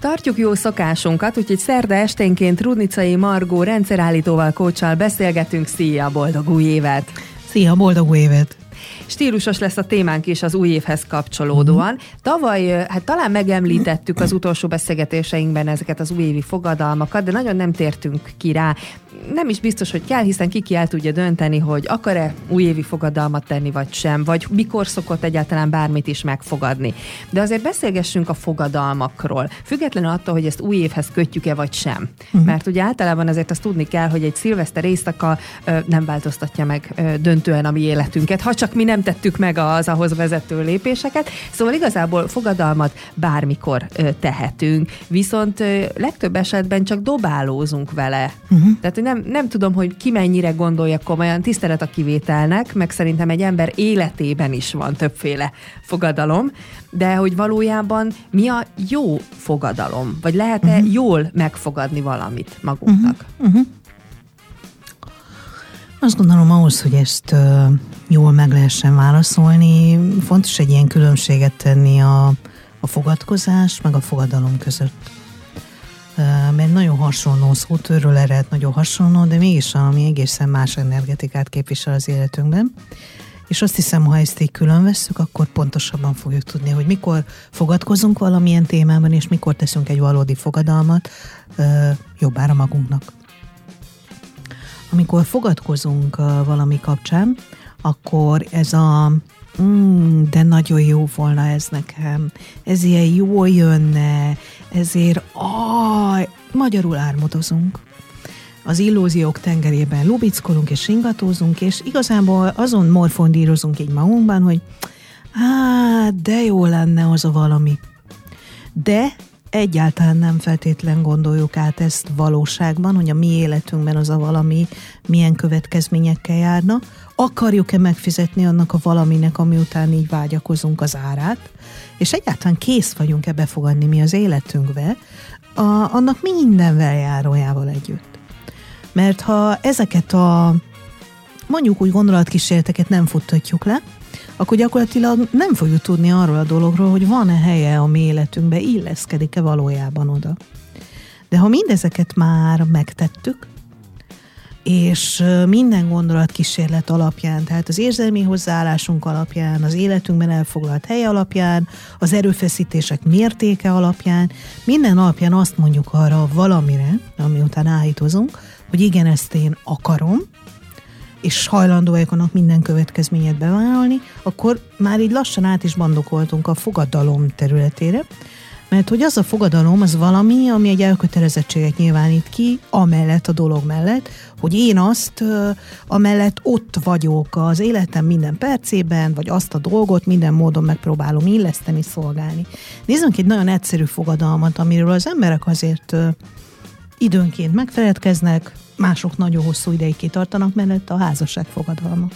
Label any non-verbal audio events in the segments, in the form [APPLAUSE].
Tartjuk jó szokásunkat, úgyhogy szerda esténként Rudnicai Margó rendszerállítóval kócsal beszélgetünk. Szia, boldog új évet! Szia, boldog új évet! Stílusos lesz a témánk is az új évhez kapcsolódóan. Mm. Tavaly, hát talán megemlítettük az utolsó beszélgetéseinkben ezeket az újévi fogadalmakat, de nagyon nem tértünk ki rá nem is biztos, hogy kell, hiszen ki el tudja dönteni, hogy akar-e újévi fogadalmat tenni, vagy sem, vagy mikor szokott egyáltalán bármit is megfogadni. De azért beszélgessünk a fogadalmakról, függetlenül attól, hogy ezt új évhez kötjük-e, vagy sem. Uh-huh. Mert ugye általában azért azt tudni kell, hogy egy szilveszter éjszaka ö, nem változtatja meg ö, döntően a mi életünket, ha csak mi nem tettük meg az ahhoz vezető lépéseket. Szóval igazából fogadalmat bármikor ö, tehetünk, viszont ö, legtöbb esetben csak dobálózunk vele. Uh-huh. Tehát nem, nem tudom, hogy ki mennyire gondolja komolyan, tisztelet a kivételnek, meg szerintem egy ember életében is van többféle fogadalom, de hogy valójában mi a jó fogadalom? Vagy lehet-e uh-huh. jól megfogadni valamit magunknak? Uh-huh. Uh-huh. Azt gondolom ahhoz, hogy ezt uh, jól meg lehessen válaszolni, fontos egy ilyen különbséget tenni a, a fogadkozás meg a fogadalom között mert nagyon hasonló szótőről ered, nagyon hasonló, de mégis ami egészen más energetikát képvisel az életünkben. És azt hiszem, ha ezt így külön vesszük, akkor pontosabban fogjuk tudni, hogy mikor fogadkozunk valamilyen témában, és mikor teszünk egy valódi fogadalmat jobbára magunknak. Amikor fogadkozunk valami kapcsán, akkor ez a mm, de nagyon jó volna ez nekem, ez ilyen jól jönne, ezért aj, magyarul álmodozunk. Az illúziók tengerében lubickolunk és ringatózunk, és igazából azon morfondírozunk így magunkban, hogy hát, de jó lenne az a valami. De egyáltalán nem feltétlen gondoljuk át ezt valóságban, hogy a mi életünkben az a valami milyen következményekkel járna. Akarjuk-e megfizetni annak a valaminek, ami után így vágyakozunk az árát, és egyáltalán kész vagyunk-e befogadni mi az életünkbe, a, annak minden veljárójával együtt. Mert ha ezeket a mondjuk úgy gondolatkísérleteket nem futtatjuk le, akkor gyakorlatilag nem fogjuk tudni arról a dologról, hogy van-e helye a mi életünkbe, illeszkedik-e valójában oda. De ha mindezeket már megtettük, és minden gondolat kísérlet alapján, tehát az érzelmi hozzáállásunk alapján, az életünkben elfoglalt hely alapján, az erőfeszítések mértéke alapján, minden alapján azt mondjuk arra valamire, ami után állítozunk, hogy igen, ezt én akarom, és hajlandó vagyok annak minden következményet bevállalni, akkor már így lassan át is bandokoltunk a fogadalom területére, mert hogy az a fogadalom az valami, ami egy elkötelezettséget nyilvánít ki, amellett a dolog mellett, hogy én azt amellett ott vagyok az életem minden percében, vagy azt a dolgot minden módon megpróbálom illeszteni, szolgálni. Nézzünk egy nagyon egyszerű fogadalmat, amiről az emberek azért időnként megfeledkeznek, mások nagyon hosszú ideig kitartanak mellett a házasság fogadalma.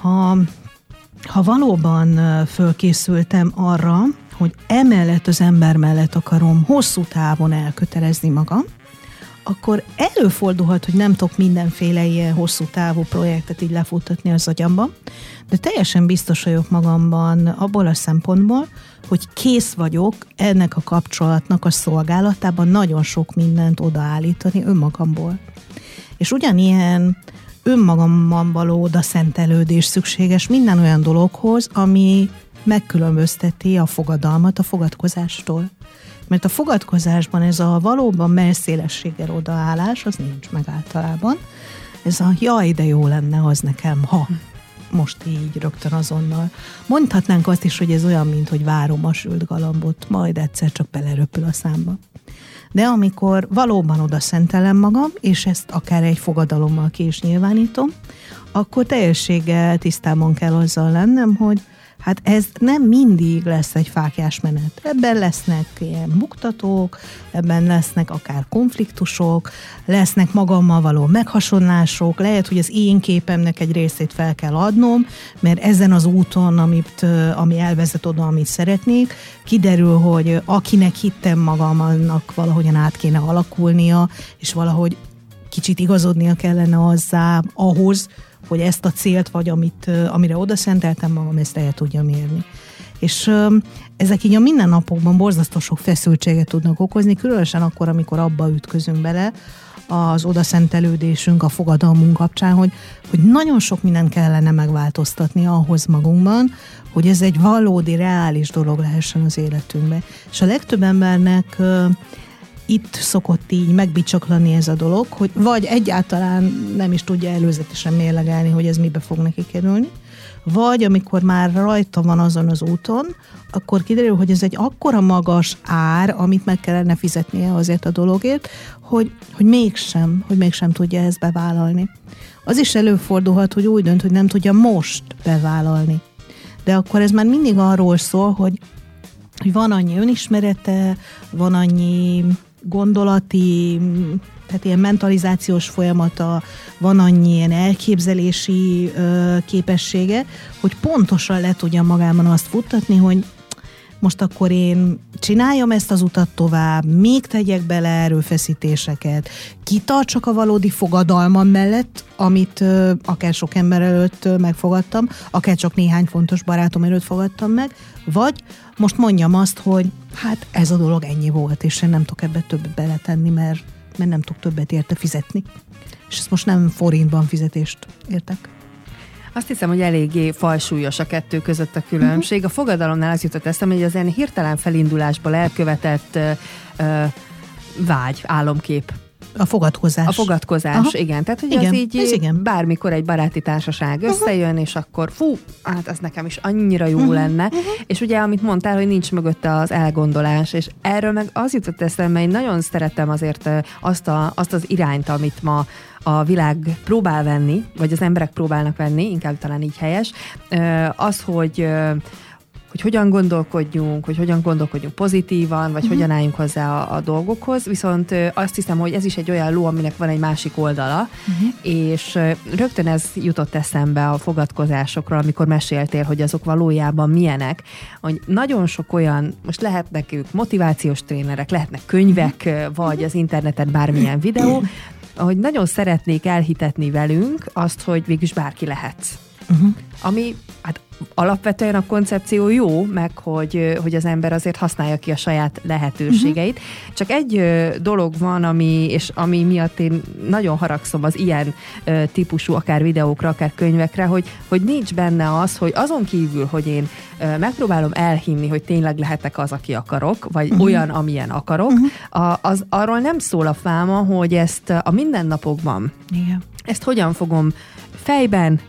Ha, ha valóban fölkészültem arra, hogy emellett az ember mellett akarom hosszú távon elkötelezni magam, akkor előfordulhat, hogy nem tudok mindenféle ilyen hosszú távú projektet így lefutatni az agyamba, de teljesen biztos vagyok magamban abból a szempontból, hogy kész vagyok ennek a kapcsolatnak a szolgálatában nagyon sok mindent odaállítani önmagamból. És ugyanilyen önmagamban való oda szentelődés szükséges minden olyan dologhoz, ami megkülönbözteti a fogadalmat a fogadkozástól. Mert a fogadkozásban ez a valóban melszélességgel odaállás, az nincs meg általában. Ez a jaj, de jó lenne az nekem, ha most így rögtön azonnal. Mondhatnánk azt is, hogy ez olyan, mint hogy várom a sült galambot, majd egyszer csak beleröpül a számba. De amikor valóban oda szentelem magam, és ezt akár egy fogadalommal ki is nyilvánítom, akkor teljességgel tisztában kell azzal lennem, hogy Hát ez nem mindig lesz egy fákjás menet. Ebben lesznek ilyen buktatók, ebben lesznek akár konfliktusok, lesznek magammal való meghasonlások, lehet, hogy az én képemnek egy részét fel kell adnom, mert ezen az úton, amit, ami elvezet oda, amit szeretnék, kiderül, hogy akinek hittem magam, annak valahogyan át kéne alakulnia, és valahogy kicsit igazodnia kellene azzá, ahhoz, hogy ezt a célt, vagy amit, amire oda szenteltem magam, ezt el tudja mérni. És ezek így a mindennapokban borzasztó sok feszültséget tudnak okozni, különösen akkor, amikor abba ütközünk bele, az odaszentelődésünk, a fogadalmunk kapcsán, hogy, hogy nagyon sok mindent kellene megváltoztatni ahhoz magunkban, hogy ez egy valódi, reális dolog lehessen az életünkben. És a legtöbb embernek itt szokott így megbicsaklani ez a dolog, hogy vagy egyáltalán nem is tudja előzetesen mérlegelni, hogy ez mibe fog neki kerülni, vagy amikor már rajta van azon az úton, akkor kiderül, hogy ez egy akkora magas ár, amit meg kellene fizetnie azért a dologért, hogy, hogy mégsem, hogy mégsem tudja ezt bevállalni. Az is előfordulhat, hogy úgy dönt, hogy nem tudja most bevállalni. De akkor ez már mindig arról szól, hogy, hogy van annyi önismerete, van annyi gondolati, tehát ilyen mentalizációs folyamata, van annyi ilyen elképzelési ö, képessége, hogy pontosan le tudja magában azt futtatni, hogy most akkor én csináljam ezt az utat tovább, még tegyek bele erőfeszítéseket, kitartsak a valódi fogadalmam mellett, amit ö, akár sok ember előtt ö, megfogadtam, akár csak néhány fontos barátom előtt fogadtam meg, vagy most mondjam azt, hogy hát ez a dolog ennyi volt, és én nem tudok ebbe többet beletenni, mert, mert nem tudok többet érte fizetni. És ezt most nem forintban fizetést értek. Azt hiszem, hogy eléggé falsúlyos a kettő között a különbség. A fogadalomnál az jutott eszembe, hogy az ilyen hirtelen felindulásból elkövetett uh, uh, vágy, álomkép a fogadkozás. A fogadkozás, Aha. igen. Tehát, hogy igen, az így ez igen. bármikor egy baráti társaság összejön, uh-huh. és akkor fú, hát ez nekem is annyira jó uh-huh. lenne. Uh-huh. És ugye, amit mondtál, hogy nincs mögötte az elgondolás, és erről meg az jutott eszembe, én nagyon szeretem azért azt, a, azt az irányt, amit ma a világ próbál venni, vagy az emberek próbálnak venni, inkább talán így helyes, az, hogy hogy hogyan gondolkodjunk, hogy hogyan gondolkodjunk pozitívan, vagy uh-huh. hogyan álljunk hozzá a, a dolgokhoz, viszont azt hiszem, hogy ez is egy olyan ló, aminek van egy másik oldala, uh-huh. és rögtön ez jutott eszembe a fogadkozásokról, amikor meséltél, hogy azok valójában milyenek, hogy nagyon sok olyan, most lehetnek ők motivációs trénerek, lehetnek könyvek, uh-huh. vagy az interneten bármilyen videó, hogy nagyon szeretnék elhitetni velünk azt, hogy végülis bárki lehetsz. Uh-huh. Ami hát alapvetően a koncepció jó, meg hogy, hogy az ember azért használja ki a saját lehetőségeit. Uh-huh. Csak egy dolog van, ami, és ami miatt én nagyon haragszom az ilyen típusú akár videókra, akár könyvekre, hogy, hogy nincs benne az, hogy azon kívül, hogy én megpróbálom elhinni, hogy tényleg lehetek az, aki akarok, vagy uh-huh. olyan, amilyen akarok, uh-huh. a, az arról nem szól a fáma, hogy ezt a mindennapokban, Igen. ezt hogyan fogom fejben,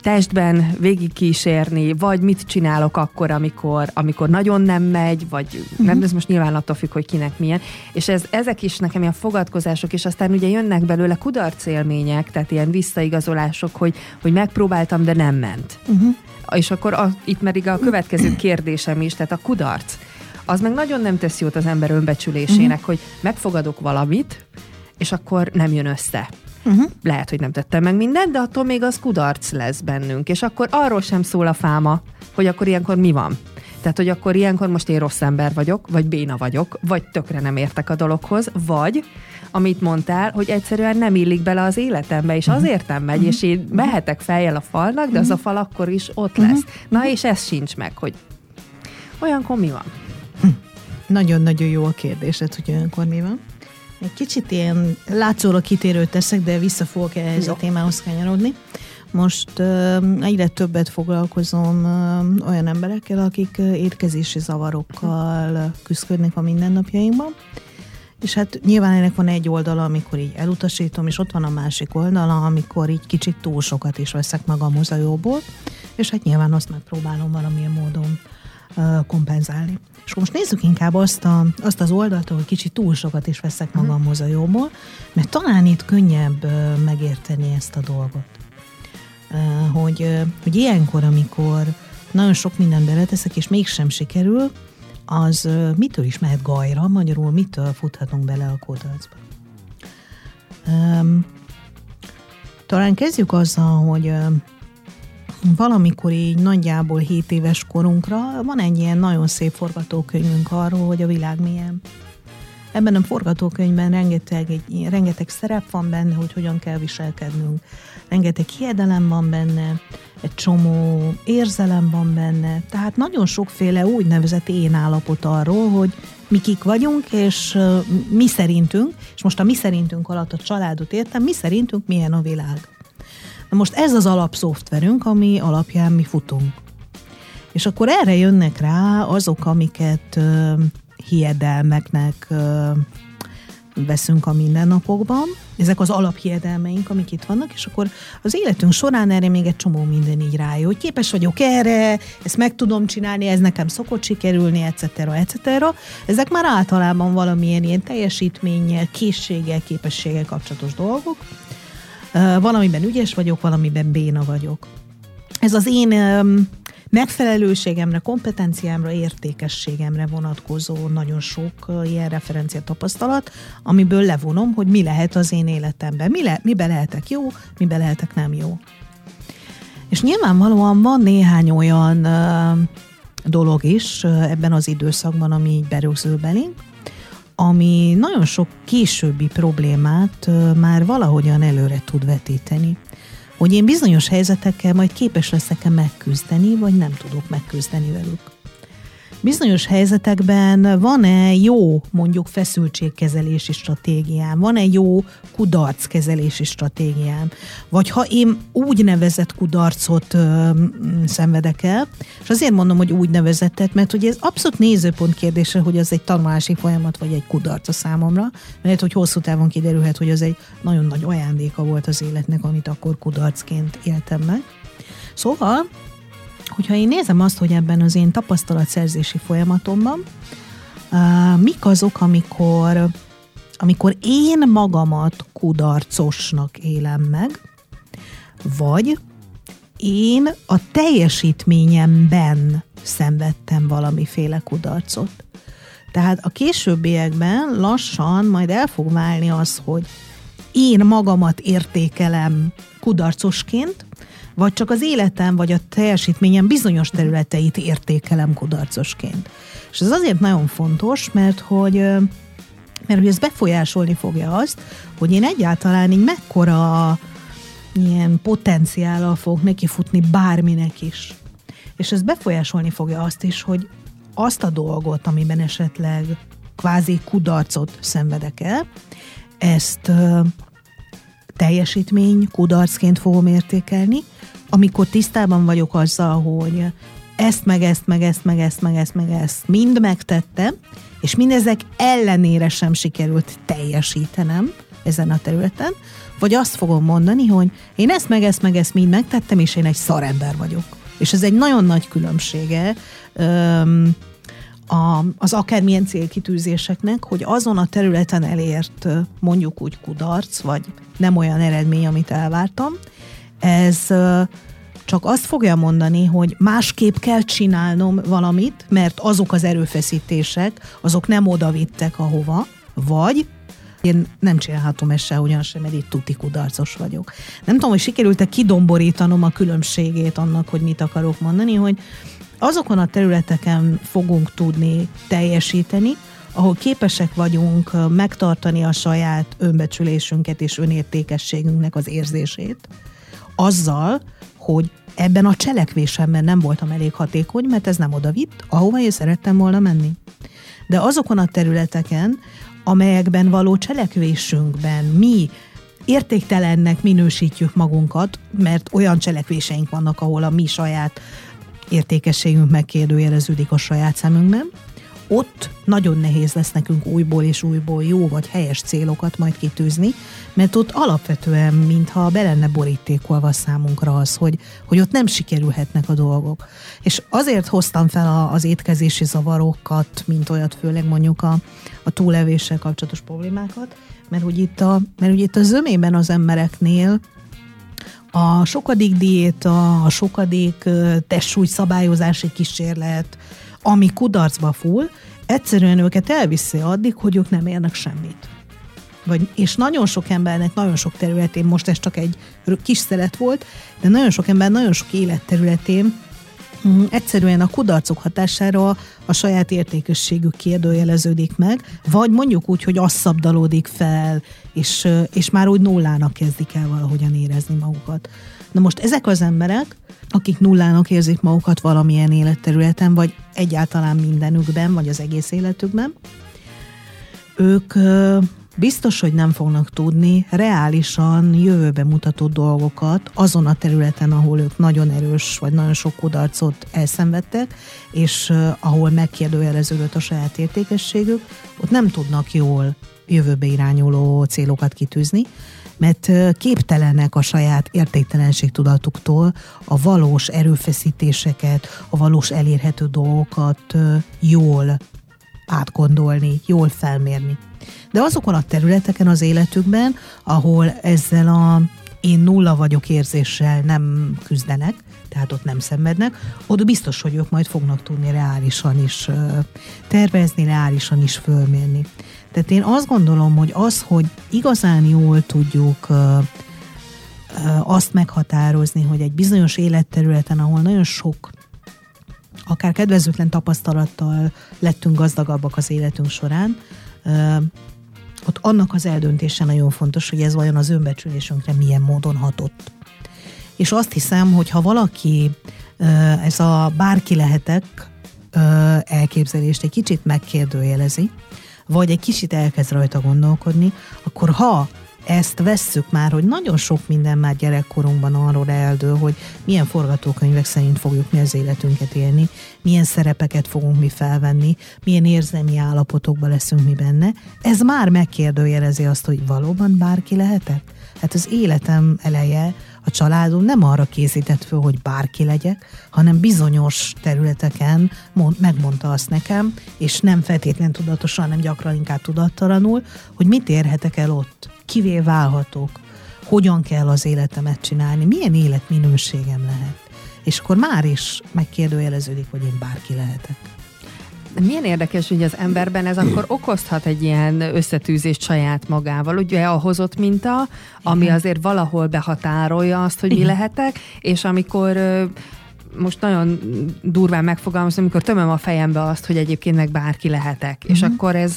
testben végigkísérni, vagy mit csinálok akkor, amikor, amikor nagyon nem megy, vagy uh-huh. nem, ez most nyilván attól függ, hogy kinek milyen. És ez, ezek is nekem ilyen fogadkozások, és aztán ugye jönnek belőle kudarcélmények, tehát ilyen visszaigazolások, hogy, hogy megpróbáltam, de nem ment. Uh-huh. És akkor a, itt pedig a következő kérdésem is, tehát a kudarc. Az meg nagyon nem tesz jót az ember önbecsülésének, uh-huh. hogy megfogadok valamit, és akkor nem jön össze. Uh-huh. Lehet, hogy nem tettem meg mindent, de attól még az kudarc lesz bennünk. És akkor arról sem szól a fáma, hogy akkor ilyenkor mi van. Tehát, hogy akkor ilyenkor most én rossz ember vagyok, vagy béna vagyok, vagy tökre nem értek a dologhoz, vagy, amit mondtál, hogy egyszerűen nem illik bele az életembe, és uh-huh. azért nem megy, uh-huh. és én mehetek fejjel a falnak, de uh-huh. az a fal akkor is ott lesz. Uh-huh. Na, és ez sincs meg, hogy olyankor mi van? Nagyon-nagyon jó a kérdésed, hogy olyankor mi van. Egy kicsit ilyen látszólag kitérőt teszek, de vissza fogok ehhez Jó. a témához kanyarodni. Most uh, egyre többet foglalkozom uh, olyan emberekkel, akik uh, étkezési zavarokkal küzdködnek a mindennapjainkban. És hát nyilván ennek van egy oldala, amikor így elutasítom, és ott van a másik oldala, amikor így kicsit túl sokat is veszek magamhoz a jóból, és hát nyilván azt megpróbálom valamilyen módon kompenzálni. És most nézzük inkább azt, a, azt az oldalt, hogy kicsit túl sokat is veszek mhm. magamhoz a jóból, mert talán itt könnyebb megérteni ezt a dolgot. Hogy, hogy ilyenkor, amikor nagyon sok minden beleteszek, és mégsem sikerül, az mitől is mehet gajra, magyarul mitől futhatunk bele a kódalcba. talán kezdjük azzal, hogy valamikor így nagyjából 7 éves korunkra van egy ilyen nagyon szép forgatókönyvünk arról, hogy a világ milyen. Ebben a forgatókönyvben rengeteg, egy, rengeteg szerep van benne, hogy hogyan kell viselkednünk. Rengeteg hiedelem van benne, egy csomó érzelem van benne, tehát nagyon sokféle úgynevezett én állapot arról, hogy mi kik vagyunk, és mi szerintünk, és most a mi szerintünk alatt a családot értem, mi szerintünk milyen a világ. Na most ez az alapszoftverünk, ami alapján mi futunk. És akkor erre jönnek rá azok, amiket uh, hiedelmeknek uh, veszünk a mindennapokban, ezek az alaphiedelmeink, amik itt vannak, és akkor az életünk során erre még egy csomó minden így rájön, hogy képes vagyok erre, ezt meg tudom csinálni, ez nekem szokott sikerülni, etc. etc. Ezek már általában valamilyen ilyen teljesítménnyel, készséggel, képességgel kapcsolatos dolgok. Valamiben ügyes vagyok, valamiben béna vagyok. Ez az én megfelelőségemre, kompetenciámra, értékességemre vonatkozó nagyon sok ilyen referencia tapasztalat, amiből levonom, hogy mi lehet az én életemben, mi le, mibe lehetek jó, mibe lehetek nem jó. És nyilvánvalóan van néhány olyan dolog is ebben az időszakban, ami így berögzül belénk, ami nagyon sok későbbi problémát már valahogyan előre tud vetíteni. Hogy én bizonyos helyzetekkel majd képes leszek-e megküzdeni, vagy nem tudok megküzdeni velük bizonyos helyzetekben van-e jó mondjuk feszültségkezelési stratégiám, van-e jó kudarckezelési stratégiám, vagy ha én úgy nevezett kudarcot ö, szenvedek el, és azért mondom, hogy úgy nevezettet, mert ugye ez abszolút nézőpont kérdése, hogy az egy tanulási folyamat, vagy egy kudarc a számomra, mert hogy hosszú távon kiderülhet, hogy az egy nagyon nagy ajándéka volt az életnek, amit akkor kudarcként éltem meg. Szóval hogyha én nézem azt, hogy ebben az én tapasztalatszerzési folyamatomban uh, mik azok, amikor, amikor én magamat kudarcosnak élem meg, vagy én a teljesítményemben szenvedtem valamiféle kudarcot. Tehát a későbbiekben lassan majd el fog válni az, hogy én magamat értékelem kudarcosként, vagy csak az életem, vagy a teljesítményem bizonyos területeit értékelem kudarcosként. És ez azért nagyon fontos, mert hogy mert hogy ez befolyásolni fogja azt, hogy én egyáltalán így mekkora ilyen potenciállal fogok nekifutni bárminek is. És ez befolyásolni fogja azt is, hogy azt a dolgot, amiben esetleg kvázi kudarcot szenvedek el, ezt teljesítmény kudarcként fogom értékelni, amikor tisztában vagyok azzal, hogy ezt, meg ezt, meg ezt, meg ezt, meg ezt, meg ezt mind megtettem, és mindezek ellenére sem sikerült teljesítenem ezen a területen, vagy azt fogom mondani, hogy én ezt, meg ezt, meg ezt mind megtettem, és én egy szarember vagyok. És ez egy nagyon nagy különbsége öm, a, az akármilyen célkitűzéseknek, hogy azon a területen elért mondjuk úgy kudarc, vagy nem olyan eredmény, amit elvártam, ez csak azt fogja mondani, hogy másképp kell csinálnom valamit, mert azok az erőfeszítések, azok nem oda vittek ahova, vagy én nem csinálhatom ezt sehogyan sem, mert itt tuti kudarcos vagyok. Nem tudom, hogy sikerült-e kidomborítanom a különbségét annak, hogy mit akarok mondani, hogy azokon a területeken fogunk tudni teljesíteni, ahol képesek vagyunk megtartani a saját önbecsülésünket és önértékességünknek az érzését, azzal, hogy ebben a cselekvésemben nem voltam elég hatékony, mert ez nem oda vitt, ahova én szerettem volna menni. De azokon a területeken, amelyekben való cselekvésünkben mi értéktelennek minősítjük magunkat, mert olyan cselekvéseink vannak, ahol a mi saját értékességünk megkérdőjeleződik a saját szemünkben, ott nagyon nehéz lesz nekünk újból és újból jó vagy helyes célokat majd kitűzni, mert ott alapvetően, mintha be lenne borítékolva számunkra az, hogy, hogy ott nem sikerülhetnek a dolgok. És azért hoztam fel a, az étkezési zavarokat, mint olyat főleg mondjuk a, a túlevéssel kapcsolatos problémákat, mert hogy itt a, mert hogy itt a zömében az embereknél a sokadik diéta, a sokadik testsúly szabályozási kísérlet, ami kudarcba full, egyszerűen őket elviszi addig, hogy ők nem érnek semmit. Vagy, és nagyon sok embernek nagyon sok területén, most ez csak egy kis szelet volt, de nagyon sok ember nagyon sok életterületén Mm, egyszerűen a kudarcok hatására a saját értékességük kérdőjeleződik meg, vagy mondjuk úgy, hogy az szabdalódik fel, és, és már úgy nullának kezdik el valahogyan érezni magukat. Na most ezek az emberek, akik nullának érzik magukat valamilyen életterületen, vagy egyáltalán mindenükben, vagy az egész életükben, ők biztos, hogy nem fognak tudni reálisan jövőbe mutató dolgokat azon a területen, ahol ők nagyon erős, vagy nagyon sok kudarcot elszenvedtek, és ahol megkérdőjeleződött a saját értékességük, ott nem tudnak jól jövőbe irányuló célokat kitűzni, mert képtelenek a saját értéktelenség tudatuktól a valós erőfeszítéseket, a valós elérhető dolgokat jól átgondolni, jól felmérni. De azokon a területeken az életükben, ahol ezzel a én nulla vagyok érzéssel nem küzdenek, tehát ott nem szenvednek, ott biztos, hogy ők majd fognak tudni reálisan is tervezni, reálisan is fölmérni. Tehát én azt gondolom, hogy az, hogy igazán jól tudjuk azt meghatározni, hogy egy bizonyos életterületen, ahol nagyon sok akár kedvezőtlen tapasztalattal lettünk gazdagabbak az életünk során, ott annak az eldöntése nagyon fontos, hogy ez vajon az önbecsülésünkre milyen módon hatott. És azt hiszem, hogy ha valaki ez a bárki lehetek elképzelést egy kicsit megkérdőjelezi, vagy egy kicsit elkezd rajta gondolkodni, akkor ha ezt vesszük már, hogy nagyon sok minden már gyerekkorunkban arról eldől, hogy milyen forgatókönyvek szerint fogjuk mi az életünket élni, milyen szerepeket fogunk mi felvenni, milyen érzelmi állapotokban leszünk mi benne. Ez már megkérdőjelezi azt, hogy valóban bárki lehetek? Hát az életem eleje, a családom nem arra készített föl, hogy bárki legyek, hanem bizonyos területeken mond, megmondta azt nekem, és nem feltétlenül tudatosan, hanem gyakran inkább tudattalanul, hogy mit érhetek el ott kivé válhatok, hogyan kell az életemet csinálni, milyen életminőségem lehet. És akkor már is megkérdőjeleződik, hogy én bárki lehetek. Milyen érdekes, hogy az emberben ez akkor okozhat egy ilyen összetűzést saját magával. Ugye a hozott minta, ami azért valahol behatárolja azt, hogy mi lehetek, és amikor most nagyon durván megfogalmazom, amikor tömöm a fejembe azt, hogy egyébként meg bárki lehetek. Uh-huh. És mhm. akkor ez,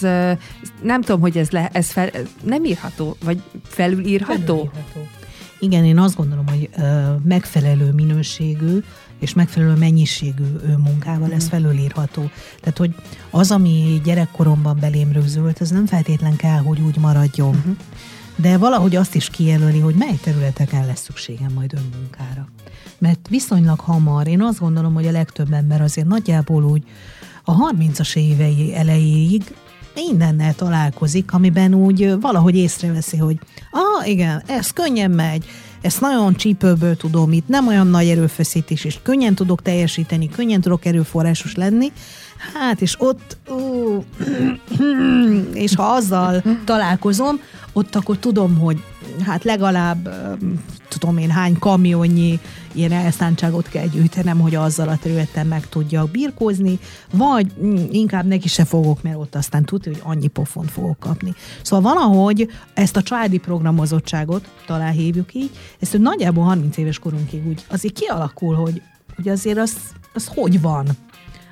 nem tudom, hogy ez, le, ez fel, nem írható, vagy felülírható? felülírható. Igen, én azt gondolom, hogy megfelelő minőségű és megfelelő mennyiségű munkával ez mhm. felülírható. Tehát, hogy az, ami gyerekkoromban belém rögzült, ez nem feltétlen kell, hogy úgy maradjon. Uh-huh. De valahogy azt is kijelöli, hogy mely területeken lesz szükségem majd önmunkára mert viszonylag hamar, én azt gondolom, hogy a legtöbb ember azért nagyjából úgy a 30-as évei elejéig mindennel találkozik, amiben úgy valahogy észreveszi, hogy ah, igen, ez könnyen megy, ezt nagyon csípőből tudom itt, nem olyan nagy erőfeszítés, és könnyen tudok teljesíteni, könnyen tudok erőforrásos lenni, hát, és ott, ó, és ha azzal találkozom, ott akkor tudom, hogy hát legalább tudom én hány kamionnyi ilyen elszántságot kell gyűjtenem, hogy azzal a területen meg tudjak birkózni, vagy mm, inkább neki se fogok, mert ott aztán tudja, hogy annyi pofont fogok kapni. Szóval valahogy ezt a családi programozottságot, talán hívjuk így, ezt nagyjából 30 éves korunkig úgy azért kialakul, hogy, hogy azért az, az hogy van,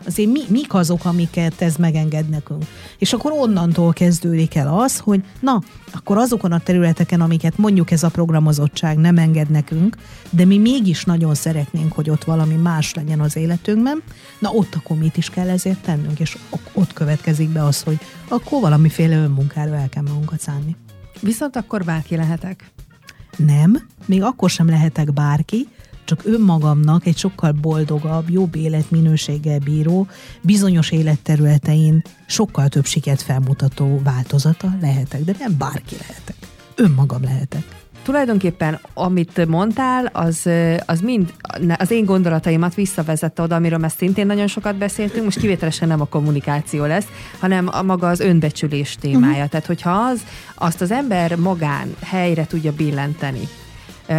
azért mi, mik azok, amiket ez megenged nekünk. És akkor onnantól kezdődik el az, hogy na, akkor azokon a területeken, amiket mondjuk ez a programozottság nem enged nekünk, de mi mégis nagyon szeretnénk, hogy ott valami más legyen az életünkben, na ott akkor mit is kell ezért tennünk, és ott következik be az, hogy akkor valamiféle önmunkára el kell magunkat szánni. Viszont akkor bárki lehetek. Nem, még akkor sem lehetek bárki, csak önmagamnak egy sokkal boldogabb, jobb életminőséggel bíró, bizonyos életterületein sokkal több sikert felmutató változata lehetek, de nem bárki lehetek. Önmagam lehetek tulajdonképpen amit mondtál, az, az mind az én gondolataimat visszavezette oda, amiről ezt szintén nagyon sokat beszéltünk, most kivételesen nem a kommunikáció lesz, hanem a maga az önbecsülés témája. Uh-huh. Tehát, hogyha az, azt az ember magán helyre tudja billenteni,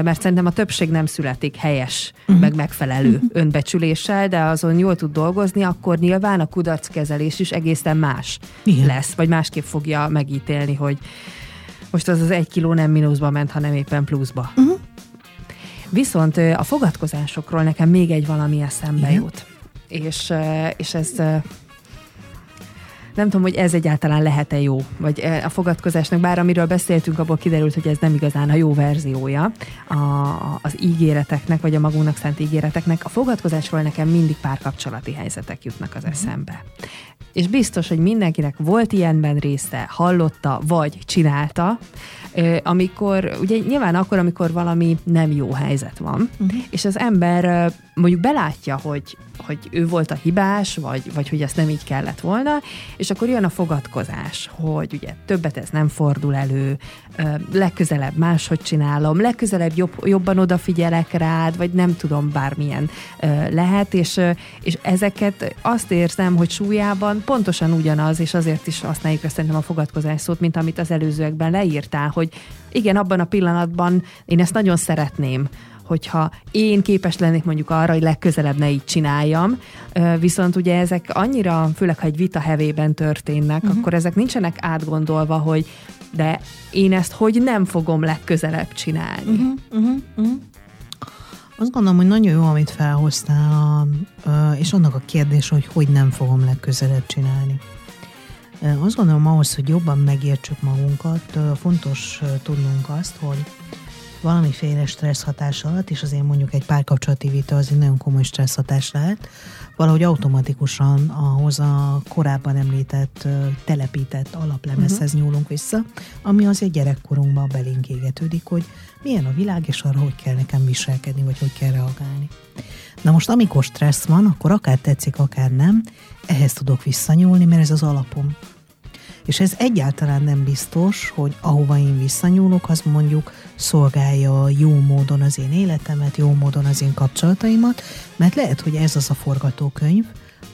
mert szerintem a többség nem születik helyes, uh-huh. meg megfelelő uh-huh. önbecsüléssel, de azon jól tud dolgozni, akkor nyilván a kudarckezelés is egészen más Igen. lesz, vagy másképp fogja megítélni, hogy most az az egy kiló nem mínuszba ment, hanem éppen pluszba. Uh-huh. Viszont a fogadkozásokról nekem még egy valami eszembe Igen. jut. És, és ez nem tudom, hogy ez egyáltalán lehet-e jó, vagy a fogadkozásnak, bár amiről beszéltünk, abból kiderült, hogy ez nem igazán a jó verziója a, az ígéreteknek, vagy a magunknak szánt ígéreteknek. A fogadkozásról nekem mindig párkapcsolati helyzetek jutnak az mhm. eszembe. És biztos, hogy mindenkinek volt ilyenben része, hallotta, vagy csinálta, amikor, ugye nyilván akkor, amikor valami nem jó helyzet van, uh-huh. és az ember mondjuk belátja, hogy, hogy ő volt a hibás, vagy, vagy hogy ezt nem így kellett volna, és akkor jön a fogadkozás, hogy ugye többet ez nem fordul elő, legközelebb máshogy csinálom, legközelebb jobb, jobban odafigyelek rád, vagy nem tudom, bármilyen lehet, és, és ezeket azt érzem, hogy súlyában pontosan ugyanaz, és azért is használjuk ezt szerintem a fogadkozás szót, mint amit az előzőekben leírtál, hogy igen, abban a pillanatban én ezt nagyon szeretném, hogyha én képes lennék mondjuk arra, hogy legközelebb ne így csináljam, viszont ugye ezek annyira, főleg ha egy vita hevében történnek, uh-huh. akkor ezek nincsenek átgondolva, hogy de én ezt hogy nem fogom legközelebb csinálni. Uh-huh, uh-huh, uh-huh. Azt gondolom, hogy nagyon jó, amit felhoztál, és annak a kérdés, hogy hogy nem fogom legközelebb csinálni. Azt gondolom, ahhoz, hogy jobban megértsük magunkat, fontos tudnunk azt, hogy valamiféle stressz hatás alatt, és azért mondjuk egy párkapcsolati vita az egy nagyon komoly stressz hatás lehet, valahogy automatikusan ahhoz a korábban említett, telepített alaplemezhez uh-huh. nyúlunk vissza, ami azért gyerekkorunkban belénk égetődik, hogy milyen a világ, és arra hogy kell nekem viselkedni, vagy hogy kell reagálni. Na most, amikor stressz van, akkor akár tetszik, akár nem, ehhez tudok visszanyúlni, mert ez az alapom. És ez egyáltalán nem biztos, hogy ahova én visszanyúlok, az mondjuk szolgálja jó módon az én életemet, jó módon az én kapcsolataimat, mert lehet, hogy ez az a forgatókönyv,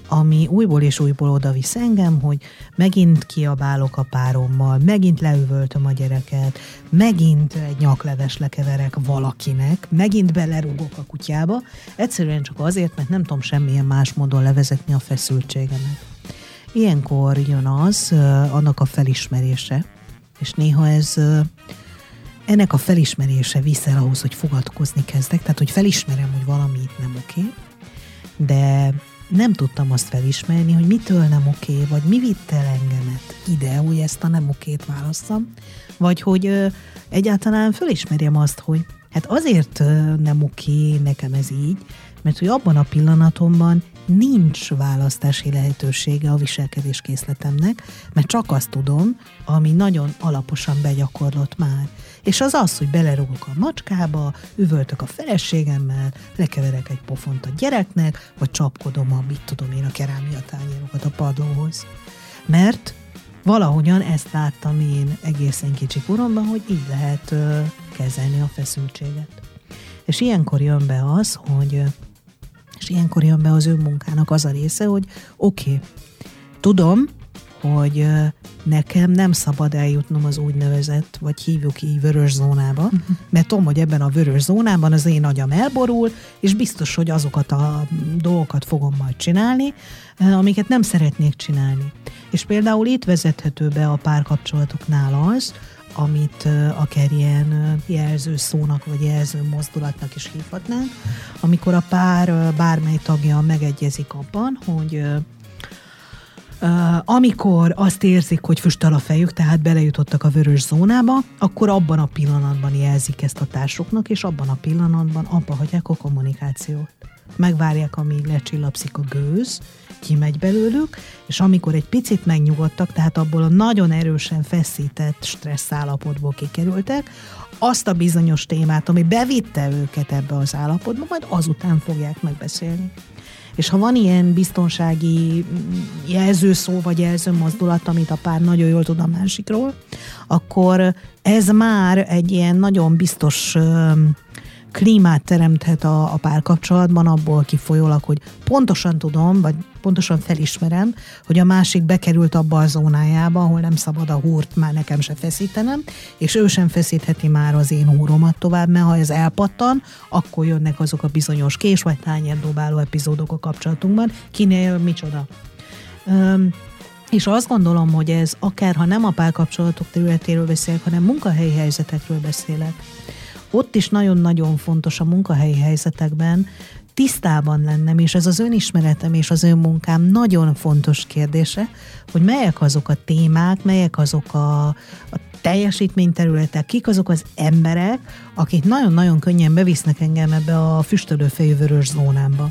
ami újból és újból oda visz engem, hogy megint kiabálok a párommal, megint leüvöltöm a gyereket, megint egy nyakleves lekeverek valakinek, megint belerúgok a kutyába, egyszerűen csak azért, mert nem tudom semmilyen más módon levezetni a feszültségemet. Ilyenkor jön az, annak a felismerése, és néha ez ennek a felismerése viszel ahhoz, hogy fogadkozni kezdek, tehát hogy felismerem, hogy valami itt nem oké, de nem tudtam azt felismerni, hogy mitől nem oké, vagy mi vitt el engemet ide, hogy ezt a nem okét válasszam, vagy hogy ö, egyáltalán felismerjem azt, hogy hát azért nem oké nekem ez így, mert hogy abban a pillanatomban nincs választási lehetősége a viselkedés készletemnek, mert csak azt tudom, ami nagyon alaposan begyakorlott már. És az az, hogy belerúgok a macskába, üvöltök a feleségemmel, lekeverek egy pofont a gyereknek, vagy csapkodom a, mit tudom én, a kerámia tányérokat a padlóhoz. Mert valahogyan ezt láttam én egészen kicsi koromban, hogy így lehet ö, kezelni a feszültséget. És ilyenkor jön be az, hogy és ilyenkor jön be az önmunkának az a része, hogy oké, okay, tudom, hogy nekem nem szabad eljutnom az úgynevezett, vagy hívjuk így vörös zónába, uh-huh. mert tudom, hogy ebben a vörös zónában az én agyam elborul, és biztos, hogy azokat a dolgokat fogom majd csinálni, amiket nem szeretnék csinálni. És például itt vezethető be a párkapcsolatoknál az, amit akár ilyen jelző szónak vagy jelző mozdulatnak is hívhatnánk, amikor a pár bármely tagja megegyezik abban, hogy amikor azt érzik, hogy füstöl a fejük, tehát belejutottak a vörös zónába, akkor abban a pillanatban jelzik ezt a társuknak, és abban a pillanatban abba hagyják a kommunikációt. Megvárják, amíg lecsillapszik a gőz, kimegy belőlük, és amikor egy picit megnyugodtak, tehát abból a nagyon erősen feszített stressz állapotból kikerültek, azt a bizonyos témát, ami bevitte őket ebbe az állapotba, majd azután fogják megbeszélni. És ha van ilyen biztonsági jelzőszó vagy jelzőmozdulat, amit a pár nagyon jól tud a másikról, akkor ez már egy ilyen nagyon biztos klímát teremthet a, a párkapcsolatban abból kifolyólag, hogy pontosan tudom, vagy pontosan felismerem, hogy a másik bekerült abba a zónájába, ahol nem szabad a húrt már nekem se feszítenem, és ő sem feszítheti már az én húromat tovább, mert ha ez elpattan, akkor jönnek azok a bizonyos kés vagy tányérdobáló epizódok a kapcsolatunkban, kinél micsoda. Üm, és azt gondolom, hogy ez akár ha nem a párkapcsolatok területéről beszélek, hanem munkahelyi helyzetekről beszélek, ott is nagyon-nagyon fontos a munkahelyi helyzetekben tisztában lennem, és ez az önismeretem és az önmunkám nagyon fontos kérdése, hogy melyek azok a témák, melyek azok a, a teljesítményterületek, kik azok az emberek, akik nagyon-nagyon könnyen bevisznek engem ebbe a füstölőfejű vörös zónámba.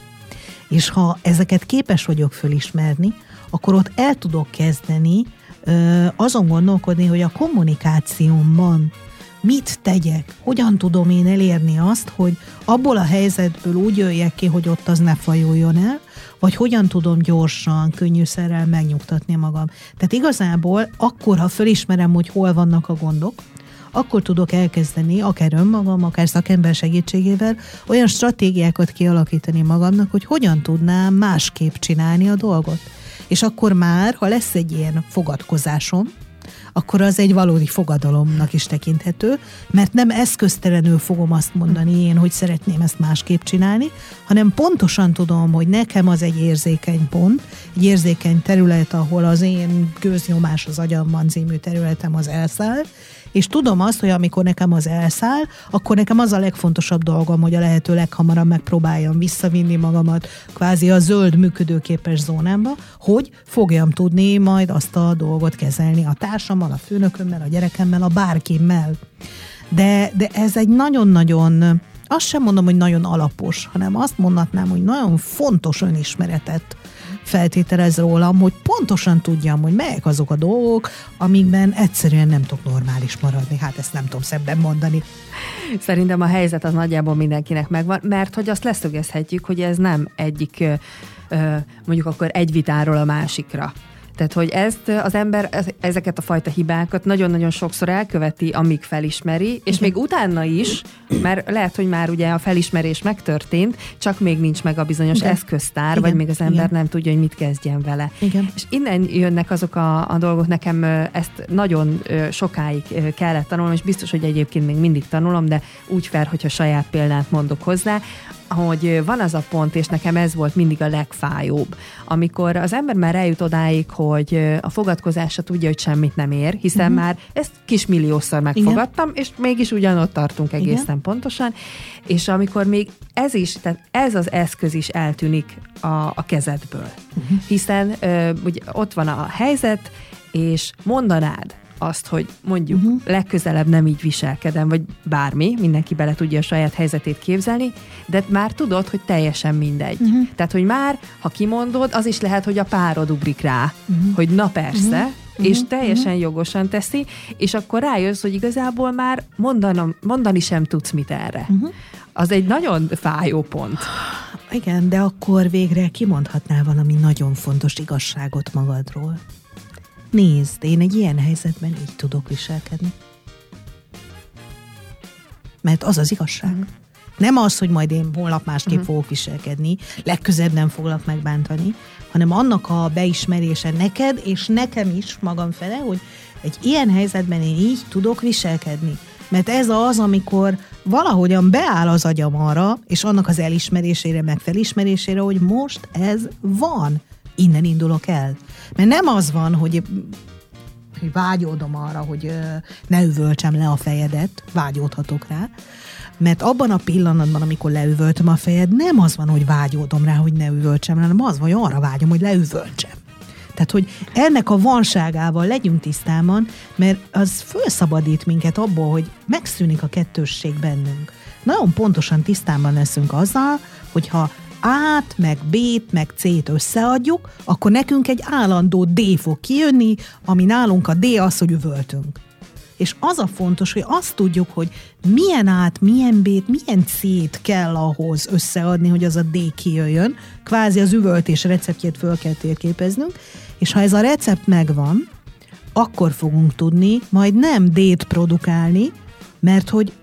És ha ezeket képes vagyok fölismerni, akkor ott el tudok kezdeni ö, azon gondolkodni, hogy a kommunikációmban mit tegyek, hogyan tudom én elérni azt, hogy abból a helyzetből úgy jöjjek ki, hogy ott az ne fajuljon el, vagy hogyan tudom gyorsan, könnyűszerrel megnyugtatni magam. Tehát igazából akkor, ha fölismerem, hogy hol vannak a gondok, akkor tudok elkezdeni, akár önmagam, akár szakember segítségével, olyan stratégiákat kialakítani magamnak, hogy hogyan tudnám másképp csinálni a dolgot. És akkor már, ha lesz egy ilyen fogadkozásom, akkor az egy valódi fogadalomnak is tekinthető, mert nem eszköztelenül fogom azt mondani én, hogy szeretném ezt másképp csinálni, hanem pontosan tudom, hogy nekem az egy érzékeny pont, egy érzékeny terület, ahol az én gőznyomás az agyamban című területem az elszáll, és tudom azt, hogy amikor nekem az elszáll, akkor nekem az a legfontosabb dolgom, hogy a lehető leghamarabb megpróbáljam visszavinni magamat kvázi a zöld működőképes zónámba, hogy fogjam tudni majd azt a dolgot kezelni a társammal, a főnökömmel, a gyerekemmel, a bárkimmel. De, de ez egy nagyon-nagyon azt sem mondom, hogy nagyon alapos, hanem azt mondhatnám, hogy nagyon fontos önismeretet feltételez rólam, hogy pontosan tudjam, hogy melyek azok a dolgok, amikben egyszerűen nem tudok normális maradni. Hát ezt nem tudom szebben mondani. Szerintem a helyzet az nagyjából mindenkinek megvan, mert hogy azt leszögezhetjük, hogy ez nem egyik mondjuk akkor egy vitáról a másikra tehát, hogy ezt az ember ezeket a fajta hibákat nagyon-nagyon sokszor elköveti, amíg felismeri, és még utána is, mert lehet, hogy már ugye a felismerés megtörtént, csak még nincs meg a bizonyos Igen. eszköztár, Igen. vagy még az ember Igen. nem tudja, hogy mit kezdjen vele. Igen. És innen jönnek azok a, a dolgok, nekem ezt nagyon sokáig kellett tanulnom, és biztos, hogy egyébként még mindig tanulom, de úgy fel, hogyha saját példát mondok hozzá, hogy van az a pont, és nekem ez volt mindig a legfájóbb, amikor az ember már eljut odáig, hogy a fogadkozása tudja, hogy semmit nem ér, hiszen uh-huh. már ezt kismilliószor megfogadtam, Igen. és mégis ugyanott tartunk egészen Igen. pontosan, és amikor még ez is, tehát ez az eszköz is eltűnik a, a kezedből, uh-huh. hiszen uh, ugye ott van a helyzet, és mondanád, azt, hogy mondjuk uh-huh. legközelebb nem így viselkedem, vagy bármi, mindenki bele tudja a saját helyzetét képzelni, de már tudod, hogy teljesen mindegy. Uh-huh. Tehát, hogy már, ha kimondod, az is lehet, hogy a párod ugrik rá, uh-huh. hogy na persze, uh-huh. és teljesen uh-huh. jogosan teszi, és akkor rájössz, hogy igazából már mondanom, mondani sem tudsz mit erre. Uh-huh. Az egy nagyon fájó pont. Igen, de akkor végre kimondhatnál valami nagyon fontos igazságot magadról. Nézd, én egy ilyen helyzetben így tudok viselkedni. Mert az az igazság. Mm. Nem az, hogy majd én holnap másképp mm. fogok viselkedni, legközebb nem foglak megbántani, hanem annak a beismerése neked, és nekem is magam fele, hogy egy ilyen helyzetben én így tudok viselkedni. Mert ez az, amikor valahogyan beáll az agyam arra, és annak az elismerésére, meg felismerésére, hogy most ez van innen indulok el. Mert nem az van, hogy hogy vágyódom arra, hogy ne üvöltsem le a fejedet, vágyódhatok rá, mert abban a pillanatban, amikor leüvöltöm a fejed, nem az van, hogy vágyódom rá, hogy ne üvöltsem, hanem az van, hogy arra vágyom, hogy leüvöltsem. Tehát, hogy ennek a vanságával legyünk tisztában, mert az felszabadít minket abból, hogy megszűnik a kettősség bennünk. Nagyon pontosan tisztában leszünk azzal, hogyha a-t, meg B-t, meg C-t összeadjuk, akkor nekünk egy állandó D fog kijönni, ami nálunk a D az, hogy üvöltünk. És az a fontos, hogy azt tudjuk, hogy milyen át, milyen B-t, milyen C-t kell ahhoz összeadni, hogy az a D kijöjjön. Kvázi az üvöltés receptjét föl kell térképeznünk, és ha ez a recept megvan, akkor fogunk tudni majd nem D-t produkálni, mert hogy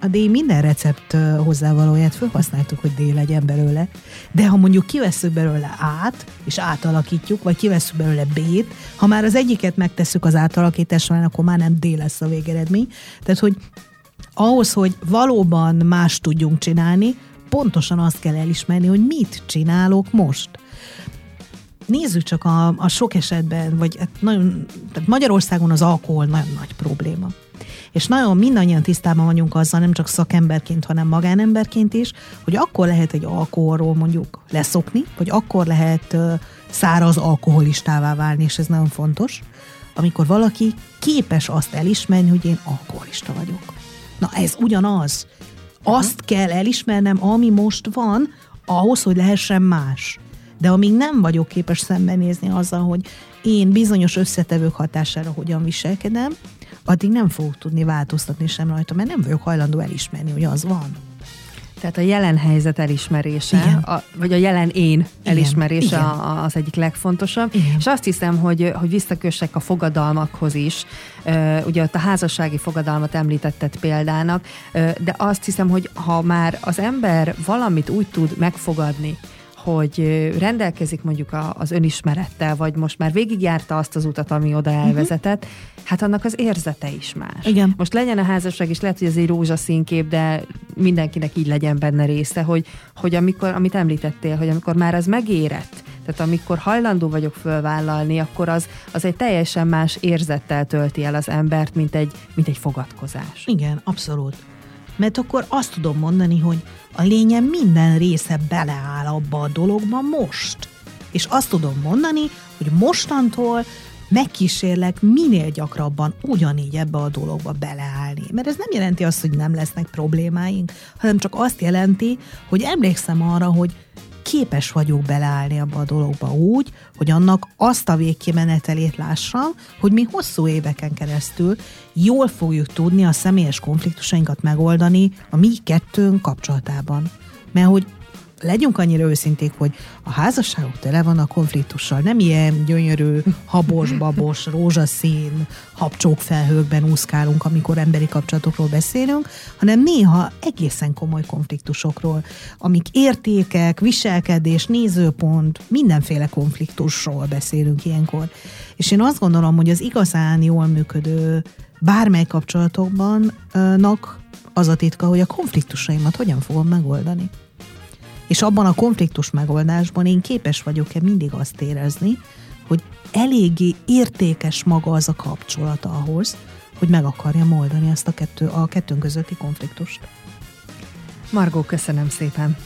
a D minden recept hozzávalóját felhasználtuk, hogy D legyen belőle, de ha mondjuk kivesszük belőle át, és átalakítjuk, vagy kivesszük belőle B-t, ha már az egyiket megtesszük az átalakításra, akkor már nem D lesz a végeredmény. Tehát, hogy ahhoz, hogy valóban más tudjunk csinálni, pontosan azt kell elismerni, hogy mit csinálok most. Nézzük csak a, a sok esetben, vagy hát nagyon, tehát Magyarországon az alkohol nagyon nagy probléma És nagyon mindannyian tisztában vagyunk azzal, nem csak szakemberként, hanem magánemberként is, hogy akkor lehet egy alkoholról mondjuk leszokni, vagy akkor lehet száraz alkoholistává válni, és ez nagyon fontos, amikor valaki képes azt elismerni, hogy én alkoholista vagyok. Na ez ugyanaz. Azt kell elismernem, ami most van, ahhoz, hogy lehessen más. De amíg nem vagyok képes szembenézni azzal, hogy én bizonyos összetevők hatására hogyan viselkedem, addig nem fogok tudni változtatni sem rajta, mert nem vagyok hajlandó elismerni, hogy az van. Tehát a jelen helyzet elismerése, a, vagy a jelen én elismerése Igen. A, az egyik legfontosabb. Igen. És azt hiszem, hogy, hogy visszakössek a fogadalmakhoz is. Ugye ott a házassági fogadalmat említetted példának, de azt hiszem, hogy ha már az ember valamit úgy tud megfogadni, hogy rendelkezik mondjuk az önismerettel, vagy most már végigjárta azt az utat, ami oda mhm. elvezetett, uh-huh. hát annak az érzete is más. Igen. Most legyen a házasság, és lehet, hogy ez egy rózsaszínkép, de mindenkinek így legyen benne része, hogy, hogy amikor, amit említettél, hogy amikor már az megérett, tehát amikor hajlandó vagyok fölvállalni, akkor az, az egy teljesen más érzettel tölti el az embert, mint egy, mint egy fogadkozás. Igen, abszolút. Mert akkor azt tudom mondani, hogy a lényem minden része beleáll abba a dologba most. És azt tudom mondani, hogy mostantól megkísérlek minél gyakrabban ugyanígy ebbe a dologba beleállni. Mert ez nem jelenti azt, hogy nem lesznek problémáink, hanem csak azt jelenti, hogy emlékszem arra, hogy képes vagyok beleállni abba a dologba úgy, hogy annak azt a végkimenetelét lássam, hogy mi hosszú éveken keresztül jól fogjuk tudni a személyes konfliktusainkat megoldani a mi kettőnk kapcsolatában. Mert hogy legyünk annyira őszinték, hogy a házasságok tele van a konfliktussal. Nem ilyen gyönyörű, habos, [LAUGHS] babos, rózsaszín, habcsók felhőkben úszkálunk, amikor emberi kapcsolatokról beszélünk, hanem néha egészen komoly konfliktusokról, amik értékek, viselkedés, nézőpont, mindenféle konfliktusról beszélünk ilyenkor. És én azt gondolom, hogy az igazán jól működő bármely kapcsolatokban az a titka, hogy a konfliktusaimat hogyan fogom megoldani. És abban a konfliktus megoldásban én képes vagyok-e mindig azt érezni, hogy eléggé értékes maga az a kapcsolat ahhoz, hogy meg akarja oldani ezt a, kettő, a kettőnk közötti konfliktust. Margó, köszönöm szépen!